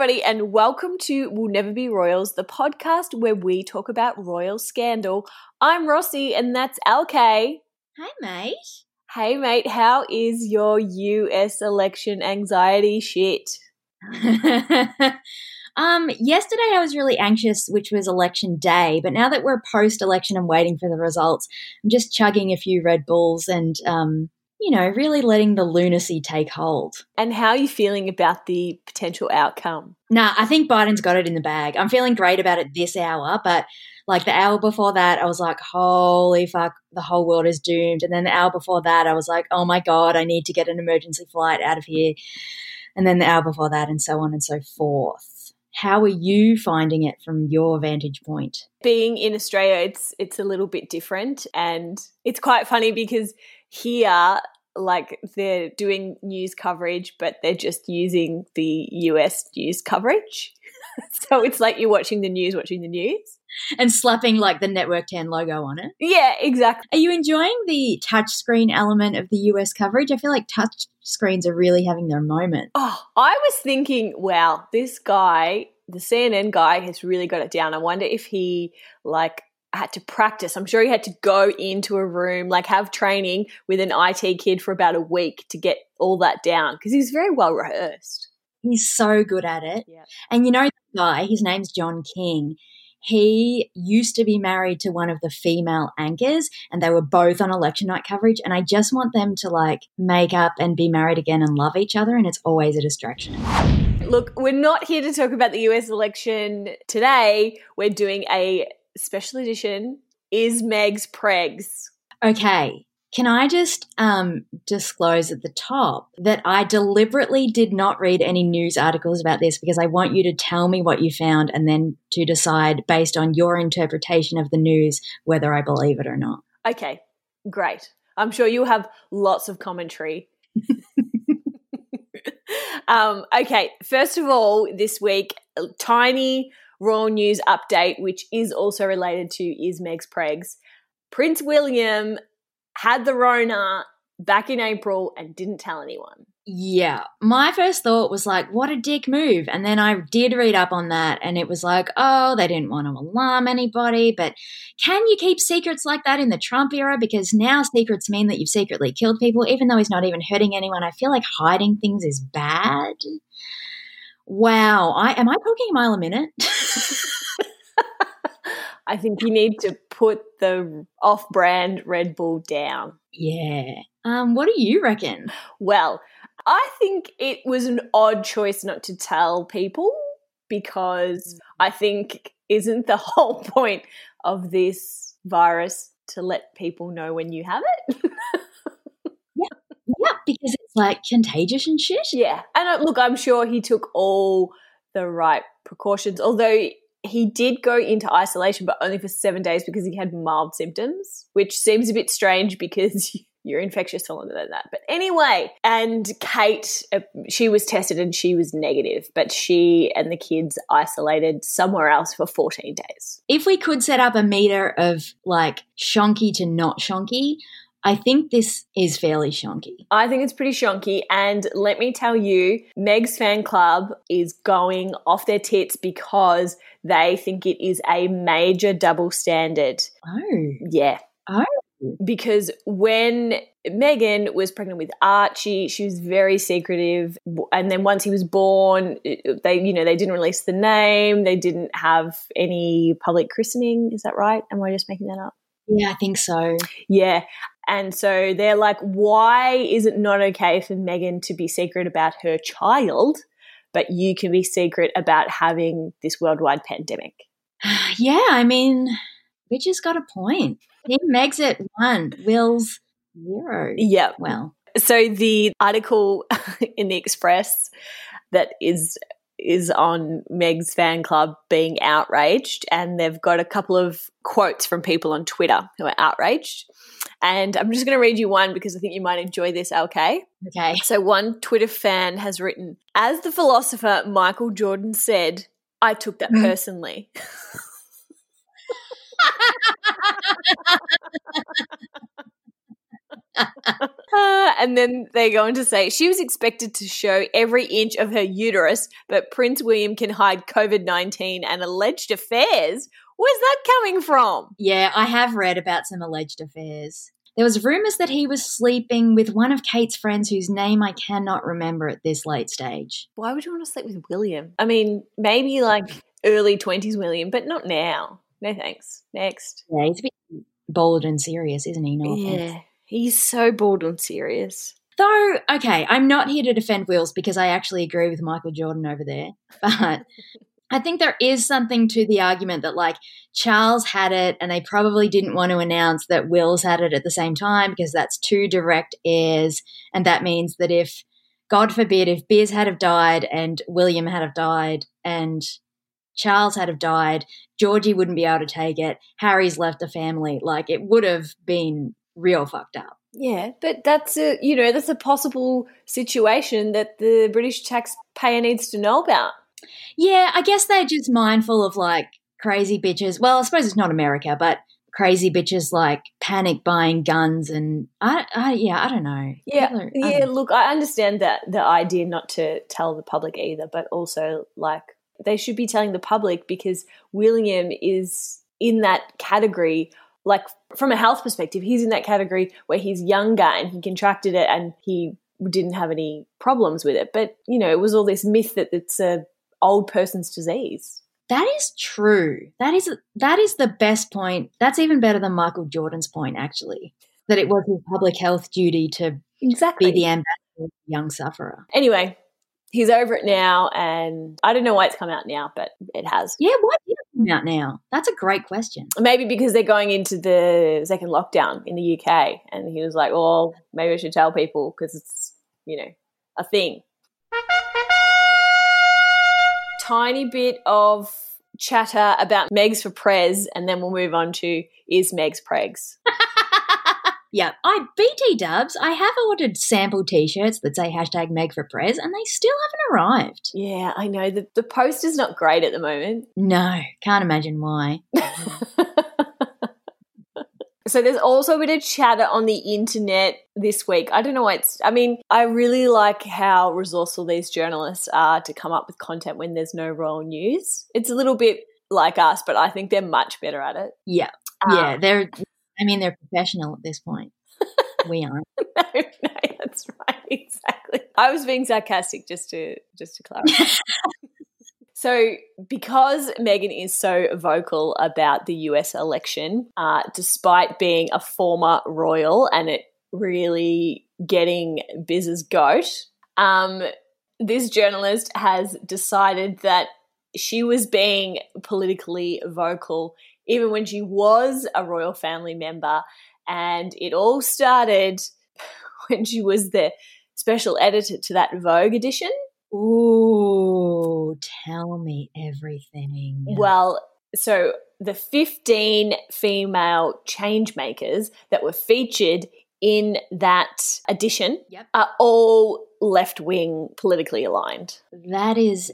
everybody, and welcome to We'll Never Be Royals, the podcast where we talk about royal scandal. I'm Rossy, and that's LK. Hi, mate. Hey, mate, how is your US election anxiety shit? um, yesterday I was really anxious, which was election day, but now that we're post election and waiting for the results, I'm just chugging a few Red Bulls and um, you know, really letting the lunacy take hold. And how are you feeling about the potential outcome? Nah, I think Biden's got it in the bag. I'm feeling great about it this hour, but like the hour before that, I was like, holy fuck, the whole world is doomed. And then the hour before that, I was like, oh my God, I need to get an emergency flight out of here. And then the hour before that, and so on and so forth. How are you finding it from your vantage point? Being in Australia, it's it's a little bit different, and it's quite funny because here like they're doing news coverage but they're just using the US news coverage. so it's like you're watching the news watching the news and slapping like the network 10 logo on it. Yeah, exactly. Are you enjoying the touchscreen element of the US coverage? I feel like touch screens are really having their moment. Oh, I was thinking, wow, this guy, the CNN guy has really got it down. I wonder if he like had to practice. I'm sure he had to go into a room, like have training with an IT kid for about a week to get all that down because he's very well rehearsed. He's so good at it. Yeah. And you know the guy, his name's John King. He used to be married to one of the female anchors and they were both on election night coverage. And I just want them to like make up and be married again and love each other. And it's always a distraction. Look, we're not here to talk about the US election today. We're doing a special edition is Meg's Pregs. Okay. Can I just um, disclose at the top that I deliberately did not read any news articles about this because I want you to tell me what you found and then to decide based on your interpretation of the news whether I believe it or not. Okay, great. I'm sure you'll have lots of commentary. um, okay, first of all, this week, tiny Royal News update, which is also related to Is Meg's Pregs. Prince William had the Rona back in April and didn't tell anyone. Yeah. My first thought was like, what a dick move. And then I did read up on that and it was like, oh, they didn't want to alarm anybody. But can you keep secrets like that in the Trump era? Because now secrets mean that you've secretly killed people, even though he's not even hurting anyone. I feel like hiding things is bad. Wow. I am I talking a mile a minute? I think you need to put the off-brand Red Bull down. Yeah. Um, what do you reckon? Well, I think it was an odd choice not to tell people because mm. I think isn't the whole point of this virus to let people know when you have it? Yeah, Yeah, because it's like contagious and shit. Yeah. And uh, look, I'm sure he took all the right precautions, although he did go into isolation, but only for seven days because he had mild symptoms, which seems a bit strange because you're infectious for longer than that. But anyway, and Kate, uh, she was tested and she was negative, but she and the kids isolated somewhere else for 14 days. If we could set up a meter of like shonky to not shonky, I think this is fairly shonky. I think it's pretty shonky. And let me tell you, Meg's fan club is going off their tits because they think it is a major double standard. Oh. Yeah. Oh. Because when Meghan was pregnant with Archie, she was very secretive. And then once he was born, they, you know, they didn't release the name. They didn't have any public christening. Is that right? Am I just making that up? Yeah, I think so. Yeah. And so they're like, why is it not okay for Meghan to be secret about her child, but you can be secret about having this worldwide pandemic? Yeah, I mean, we just got a point. Team Meg's at one, Will's zero. Yeah. Well. So the article in the Express that is is on Meg's fan club being outraged, and they've got a couple of quotes from people on Twitter who are outraged. And I'm just going to read you one because I think you might enjoy this, okay? Okay. So, one Twitter fan has written As the philosopher Michael Jordan said, I took that mm-hmm. personally. and then they go on to say she was expected to show every inch of her uterus, but Prince William can hide COVID 19 and alleged affairs. Where's that coming from? Yeah, I have read about some alleged affairs. There was rumors that he was sleeping with one of Kate's friends whose name I cannot remember at this late stage. Why would you want to sleep with William? I mean, maybe like early 20s William, but not now. No thanks. Next. Yeah, he's a bit bold and serious, isn't he? No yeah, offense. He's so bold and serious. Though, okay, I'm not here to defend Wills because I actually agree with Michael Jordan over there. But I think there is something to the argument that, like, Charles had it and they probably didn't want to announce that Wills had it at the same time because that's two direct heirs. And that means that if, God forbid, if Biz had have died and William had have died and Charles had have died, Georgie wouldn't be able to take it. Harry's left a family. Like, it would have been real fucked up. Yeah, but that's a you know that's a possible situation that the British taxpayer needs to know about. Yeah, I guess they're just mindful of like crazy bitches. Well, I suppose it's not America, but crazy bitches like panic buying guns and I, I yeah, I don't know. Yeah, I yeah. don't- Look, I understand that the idea not to tell the public either, but also like they should be telling the public because William is in that category. Like from a health perspective, he's in that category where he's younger and he contracted it and he didn't have any problems with it. But you know, it was all this myth that it's a old person's disease. That is true. That is that is the best point. That's even better than Michael Jordan's point, actually. That it was his public health duty to Exactly. be the ambassador of the young sufferer. anyway, he's over it now, and I don't know why it's come out now, but it has. Yeah, why did it come out now? That's a great question. Maybe because they're going into the second lockdown in the UK, and he was like, "Well, maybe I should tell people because it's you know a thing." Tiny bit of chatter about Megs for Prez, and then we'll move on to is Megs Pregs. Yeah, I BT Dubs. I have ordered sample T-shirts that say hashtag Meg for Prez, and they still haven't arrived. Yeah, I know the the post is not great at the moment. No, can't imagine why. So there's also a bit of chatter on the internet this week. I don't know why it's I mean, I really like how resourceful these journalists are to come up with content when there's no royal news. It's a little bit like us, but I think they're much better at it. Yeah, Um, yeah, they're. I mean, they're professional at this point. we aren't. no, no, that's right. Exactly. I was being sarcastic just to just to clarify. So, because Meghan is so vocal about the US election, uh, despite being a former royal and it really getting Biz's goat, um, this journalist has decided that she was being politically vocal even when she was a royal family member. And it all started when she was the special editor to that Vogue edition. Ooh, tell me everything. Well, so the 15 female changemakers that were featured in that edition Yep. are all left wing politically aligned. that is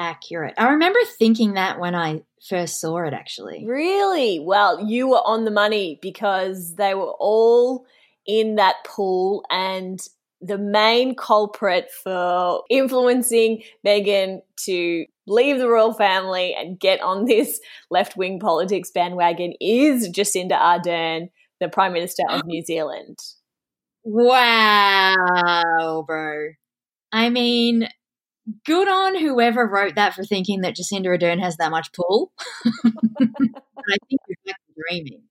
accurate. I remember thinking that when I first saw it. Actually, Really? Well, you were on the money because they were all in that pool and the main culprit for influencing Meghan to leave the royal family and get on this left wing politics bandwagon is Jacinda Ardern, the Prime Minister of New Zealand. wow, bro. I mean, good on whoever wrote that for thinking that Jacinda Ardern has that much pull. I think you're dreaming.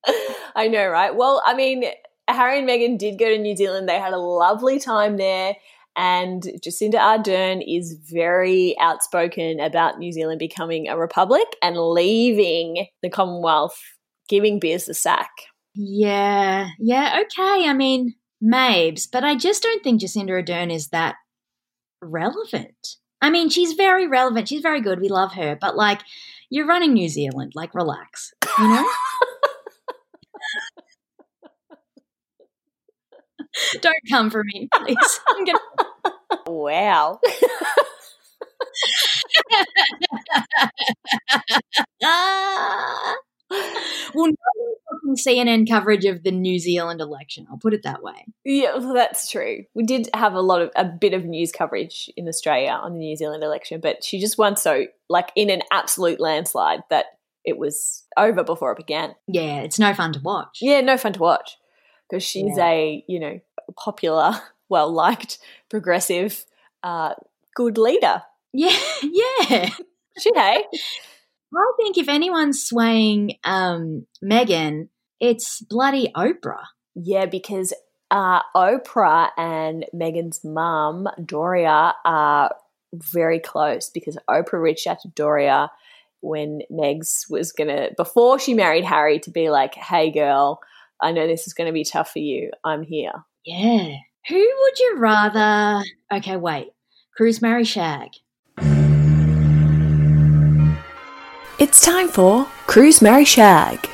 I know, right? Well, I mean, Harry and Meghan did go to New Zealand. They had a lovely time there. And Jacinda Ardern is very outspoken about New Zealand becoming a republic and leaving the Commonwealth, giving Beers the sack. Yeah, yeah, okay. I mean, Mabes, but I just don't think Jacinda Ardern is that relevant. I mean, she's very relevant. She's very good. We love her. But, like, you're running New Zealand. Like, relax. You know? don't come for me, please. I'm gonna- Wow. Ah. Well, no watching CNN coverage of the New Zealand election. I'll put it that way. Yeah, well, that's true. We did have a lot of a bit of news coverage in Australia on the New Zealand election, but she just won so like in an absolute landslide that it was over before it began. Yeah, it's no fun to watch. Yeah, no fun to watch because she's Yeah. a you know popular, well liked, progressive, uh, good leader. Yeah, yeah. She hey, I think if anyone's swaying um, Meghan, it's bloody Oprah. yeah, because uh, Oprah and Meghan's mum Doria are very close because Oprah reached out to Doria when Megs was gonna before she married Harry to be like, "Hey, girl, I know this is going to be tough for you. I'm here." Yeah. Who would you rather? Okay, wait. Cruise, marry, shag. It's time for Cruise, Mary Shag.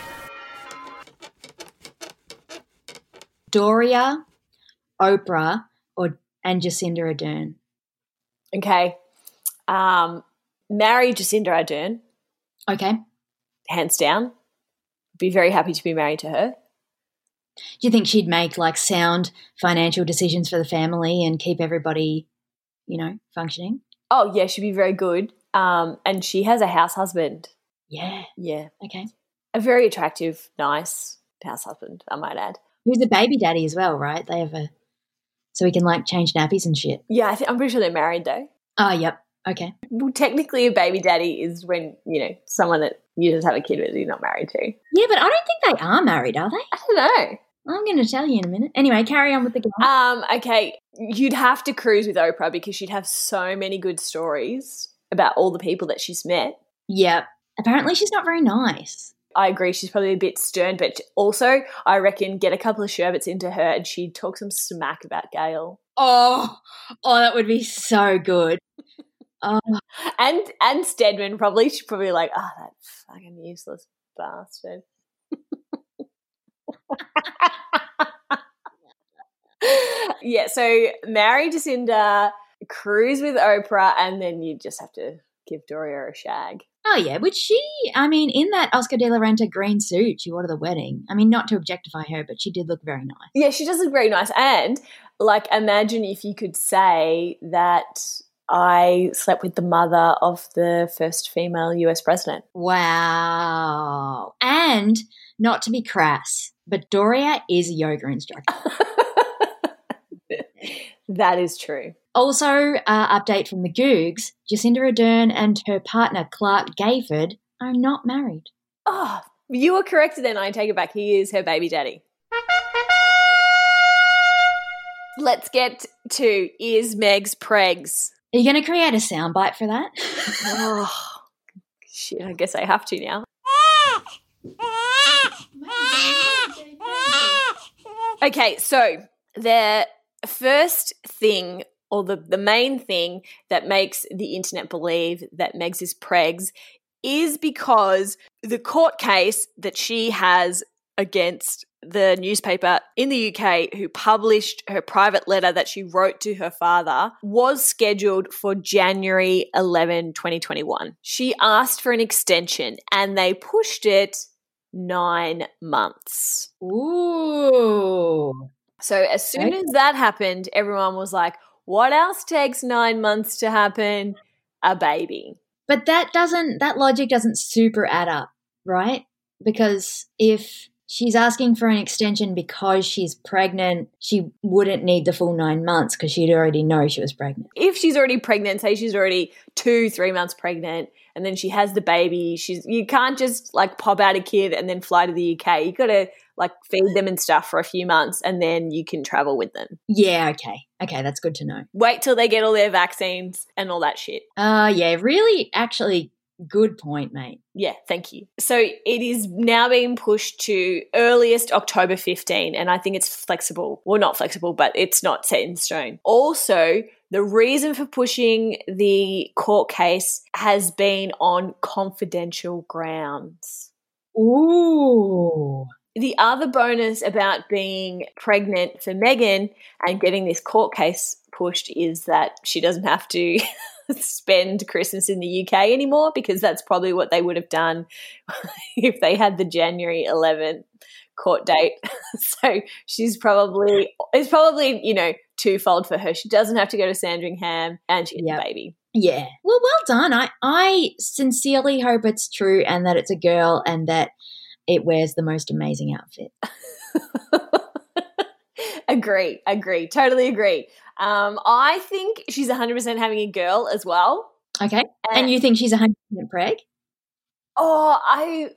Doria, Oprah, or and Jacinda Ardern. Okay, um, marry Jacinda Ardern, Okay. Hands down. Be very happy to be married to her. Do you think she'd make like sound financial decisions for the family and keep everybody, you know, functioning? Oh yeah, she'd be very good. Um, and she has a house husband. Yeah. Yeah, Okay. a very attractive, nice house husband. I might add. Who's a baby daddy as well, right? They have a so he can like change nappies and shit. Yeah, I think I'm pretty sure they're married though. Oh, yep. Okay. Well, technically, a baby daddy is when you know someone that you just have a kid with you're not married to. Yeah, but I don't think they are married, are they? I don't know. I'm going to tell you in a minute. Anyway, carry on with the game. Um, okay, you'd have to cruise with Oprah because she'd have so many good stories about all the people that she's met. Yep. Apparently, she's not very nice. I agree, she's probably a bit stern, but also I reckon get a couple of sherbets into her and she'd talk some smack about Gayle. Oh, oh, that would be so good. Oh, And and Stedman probably she's probably like, oh that fucking useless bastard. yeah, so marry Jacinda, cruise with Oprah, and then you just have to give Doria a shag. Oh, yeah. Which she, I mean, in that Oscar de la Renta green suit she wore to the wedding. I mean, not to objectify her, but she did look very nice. Yeah, she does look very nice. And like, imagine if you could say that I slept with the mother of the first female US president. Wow. And not to be crass, but Doria is a yoga instructor. that is true. Also, uh, update from the Googs Jacinda Ardern and her partner Clark Gayford are not married. Oh, you were correct then. I take it back. He is her baby daddy. Let's get to Is Meg's Pregs. Are you going to create a soundbite for that? Oh, shit, I guess I have to now. Okay, so the first thing, or the, the main thing that makes the internet believe that Megs is pregs is because the court case that she has against the newspaper in the UK who published her private letter that she wrote to her father was scheduled for January 11, 2021. She asked for an extension and they pushed it nine months. Ooh. So as soon as that happened, everyone was like, what else takes nine months to happen? A baby. But that doesn't, that logic doesn't super add up, right? Because if she's asking for an extension because she's pregnant, she wouldn't need the full nine months because she'd already know she was pregnant. If she's already pregnant, say she's already two, three months pregnant, and then she has the baby, she's you can't just like pop out a kid and then fly to the UK. You gotta like feed them and stuff for a few months and then you can travel with them. Yeah, okay. Okay, that's good to know. Wait till they get all their vaccines and all that shit. Uh yeah, really actually good point, mate. Yeah, thank you. So it is now being pushed to earliest October 15, and I think it's flexible. Well, not flexible, but it's not set in stone. Also, the reason for pushing the court case has been on confidential grounds. Ooh. The other bonus about being pregnant for Meghan and getting this court case pushed is that she doesn't have to spend Christmas in the UK anymore because that's probably what they would have done if they had the January 11th court date. so she's probably it's probably you know twofold for her. She doesn't have to go to Sandringham, and she has Yep. a baby. Yeah. Well, well done. I I sincerely hope it's true and that it's a girl and that it wears the most amazing outfit. agree, agree, totally agree. Um, I think she's 100% having a girl as well. Okay. And you think she's hundred percent preg? Oh, I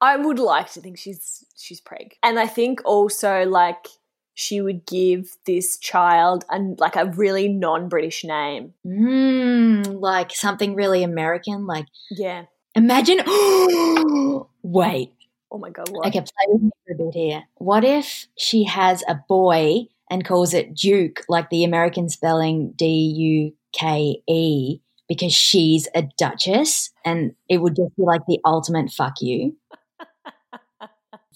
I would like to think she's she's preg. And I think also like she would give this child and like a really non-British name. Mm, like something really American. Like Yeah. imagine. Wait. Oh my god, what? Okay, play with me for a bit here. What if she has a boy and calls it Duke, like the American spelling D U K E, because she's a duchess, and it would just be like the ultimate fuck you.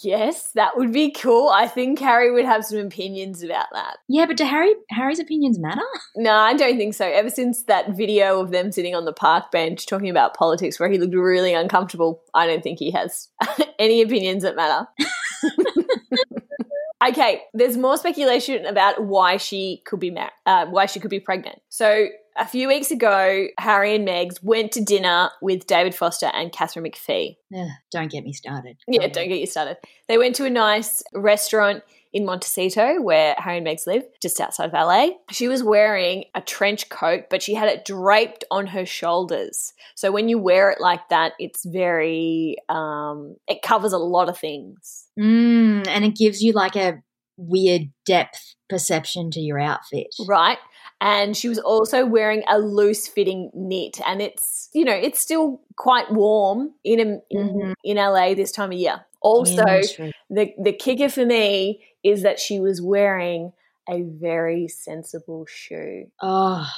Yes, that would be cool. I think Harry would have some opinions about that. Yeah, but do Harry Harry's opinions matter? No, I don't think so. Ever since that video of them sitting on the park bench talking about politics where he looked really uncomfortable, I don't think he has any opinions that matter. okay, there's more speculation about why she could be mar- uh, why she could be pregnant. So a few weeks ago, Harry and Megs went to dinner with David Foster and Katharine McPhee. Ugh, don't get me started. Yeah, don't get you started. They went to a nice restaurant in Montecito where Harry and Megs live, just outside of LA. She was wearing a trench coat, but she had it draped on her shoulders. So when you wear it like that, it's very, um, it covers a lot of things. Mm, and it gives you like a weird depth perception to your outfit. Right. And she was also wearing a loose fitting knit. And it's, you know, it's still quite warm in, in, Mhm. in LA this time of year. Also, the the kicker for me is that she was wearing a very sensible shoe. Oh,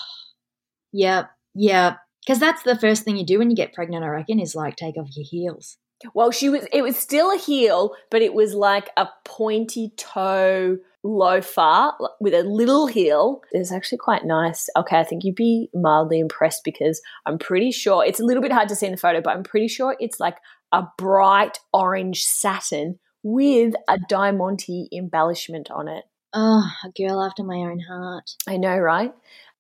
yep, yep. Because that's the first thing you do when you get pregnant, I reckon, is like take off your heels. Well, she was it was still a heel, but it was like a pointy toe loafer with a little heel. It's actually quite nice. Okay, I think you'd be mildly impressed because I'm pretty sure it's a little bit hard to see in the photo, but I'm pretty sure it's like a bright orange satin with a diamante embellishment on it. Oh, a girl after my own heart. I know, right?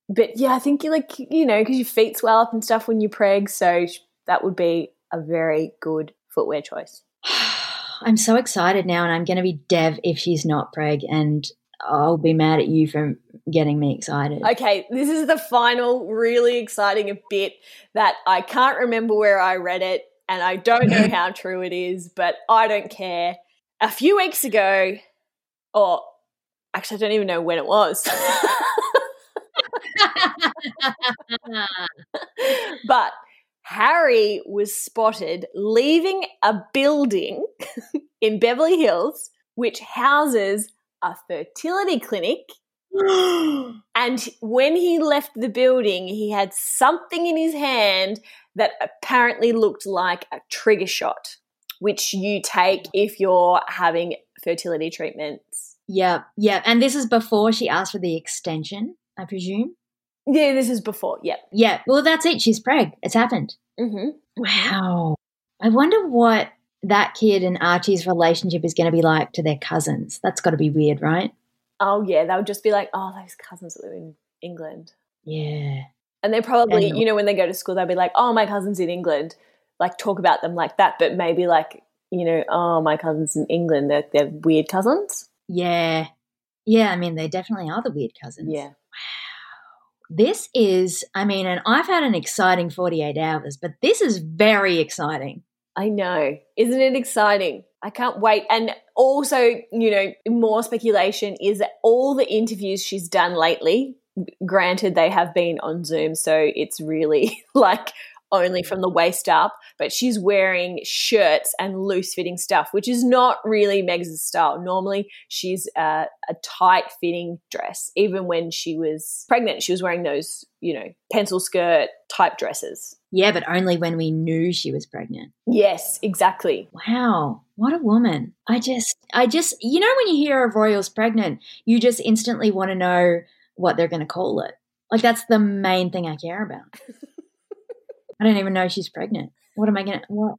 But yeah, I think you like you know because your feet swell up and stuff when you preg, so that would be a very good footwear choice. I'm so excited now, and I'm going to be dev if she's not preg, and I'll be mad at you for getting me excited. Okay, this is the final really exciting bit that I can't remember where I read it, and I don't know how true it is, but I don't care. A few weeks ago, or actually, I don't even know when it was. but Harry was spotted leaving a building in Beverly Hills, which houses a fertility clinic. And when he left the building, he had something in his hand that apparently looked like a trigger shot, which you take if you're having fertility treatments. yep, yep. And this is before she asked for the extension, I presume. Yeah, this is before. Yep. Yeah, well, that's it. She's preg. It's happened. Mm-hmm. Wow. I wonder what that kid and Archie's relationship is going to be like to their cousins. That's got to be weird, right? Oh yeah, they would just be like, oh, those cousins live in England, Yeah. and they're probably, And- you know, when they go to school, they'll be like, oh, my cousins in England, like talk about them like that, but maybe like, you know, oh, my cousins in England, they're, they're weird cousins. Yeah. Yeah, I mean, they definitely are the weird cousins. Yeah. This is, I mean, and I've had an exciting 48 hours, but this is very exciting. I know. Isn't it exciting? I can't wait. And also, you know, more speculation is that all the interviews she's done lately, granted they have been on Zoom, so it's really like only from the waist up, but she's wearing shirts and loose fitting stuff, which is not really Meg's style. Normally, she's uh, a tight fitting dress. Even when she was pregnant, she was wearing those, you know, pencil skirt type dresses. Yeah, but only when we knew she was pregnant. Yes, exactly. Wow, what a woman. I just, I just, you know, when you hear a royal's pregnant, you just instantly want to know what they're going to call it. Like that's the main thing I care about. I don't even know she's pregnant. What am I gonna what?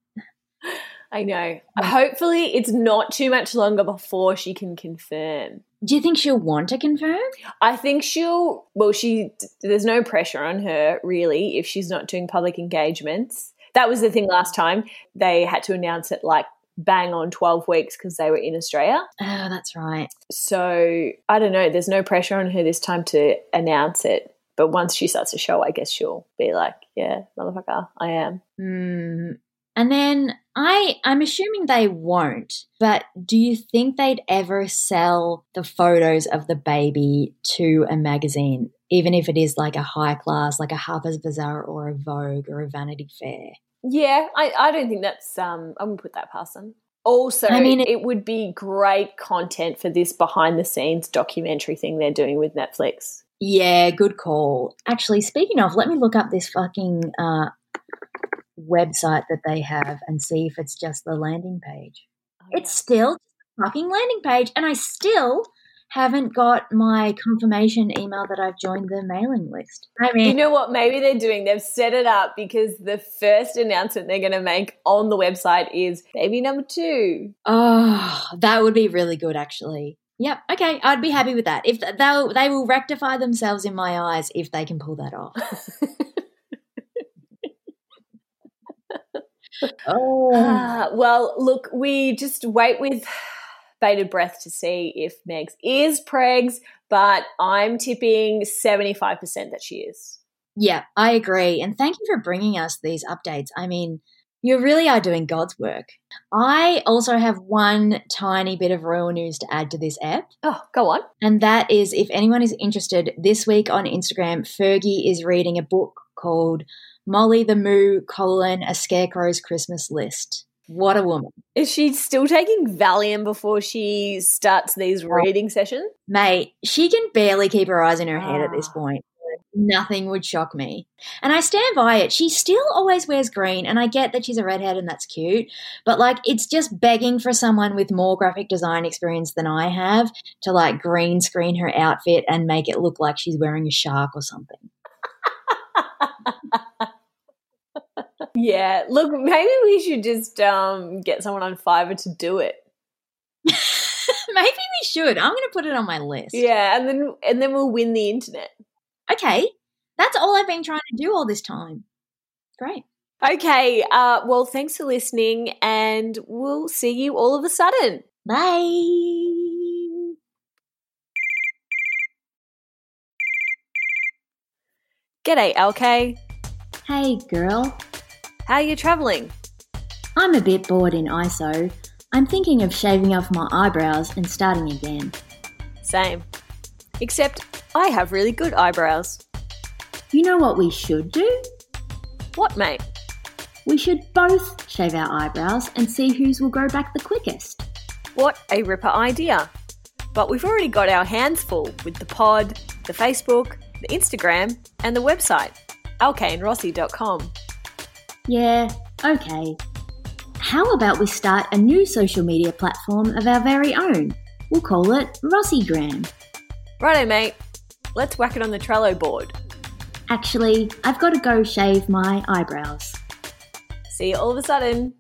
I know. Hopefully, it's not too much longer before she can confirm. Do you think she'll want to confirm? I think she'll. Well, she. There's no pressure on her really if she's not doing public engagements. That was the thing last time. They had to announce it like bang on 12 weeks because they were in Australia. Oh, that's right. So I don't know. There's no pressure on her this time to announce it. But once she starts to show, I guess she'll be like, yeah, motherfucker, I am. Hmm. And then I I'm assuming they won't, but do you think they'd ever sell the photos of the baby to a magazine, even if it is like a high class, like a Harper's Bazaar or a Vogue or a Vanity Fair? Yeah, I, I don't think that's um I'm gonna put that past them. Also, I mean, it, it- would be great content for this behind the scenes documentary thing they're doing with Netflix. Yeah, good call. Actually, speaking of, let me look up this fucking uh, website that they have and see if it's just the landing page. It's still fucking landing page, and I still haven't got my confirmation email that I've joined the mailing list. I mean, You know what? Maybe they're doing. They've set it up because the first announcement they're going to make on the website is baby number two. oh, that would be really good, actually. Yep. Okay, I'd be happy with that. If they they will rectify themselves in my eyes if they can pull that off. oh, Ah, well, look, we just wait with bated breath to see if Megs is pregs, but I'm tipping 75% that she is. Yeah, I agree. And thank you for bringing us these updates. I mean, you really are doing God's work. I also have one tiny bit of royal news to add to this app. Oh, go on. And that is if anyone is interested, this week on Instagram, Fergie is reading a book called Molly the Moo, colon, A Scarecrow's Christmas List. What a woman. Is she still taking Valium before she starts these reading sessions? Mate, she can barely keep her eyes in her head at this Ah. point. Nothing would shock me. And I stand by it. She still always wears green, and I get that she's a redhead and that's cute, but like it's just begging for someone with more graphic design experience than I have to like green screen her outfit and make it look like she's wearing a shark or something. Yeah, look, maybe we should just um, get someone on Fiverr to do it. Maybe we should. I'm going to put it on my list. Yeah, and then and then we'll win the internet. Okay. That's all I've been trying to do all this time. Great. Okay, uh, well, thanks for listening, and we'll see you all of a sudden. Bye. G'day, LK. Hey, girl. How are you traveling? I'm a bit bored in ISO. I'm thinking of shaving off my eyebrows and starting again. Same. Except I have really good eyebrows. You know what we should do? What, mate? We should both shave our eyebrows and see whose will grow back the quickest. What a ripper idea. But we've already got our hands full with the pod, the Facebook, the Instagram, and the website, alkaneRossi.com. Yeah, okay. How about we start a new social media platform of our very own? We'll call it Rossigram. Righto, mate. Let's whack it on the Trello board. Actually, I've got to go shave my eyebrows. See you all of a sudden.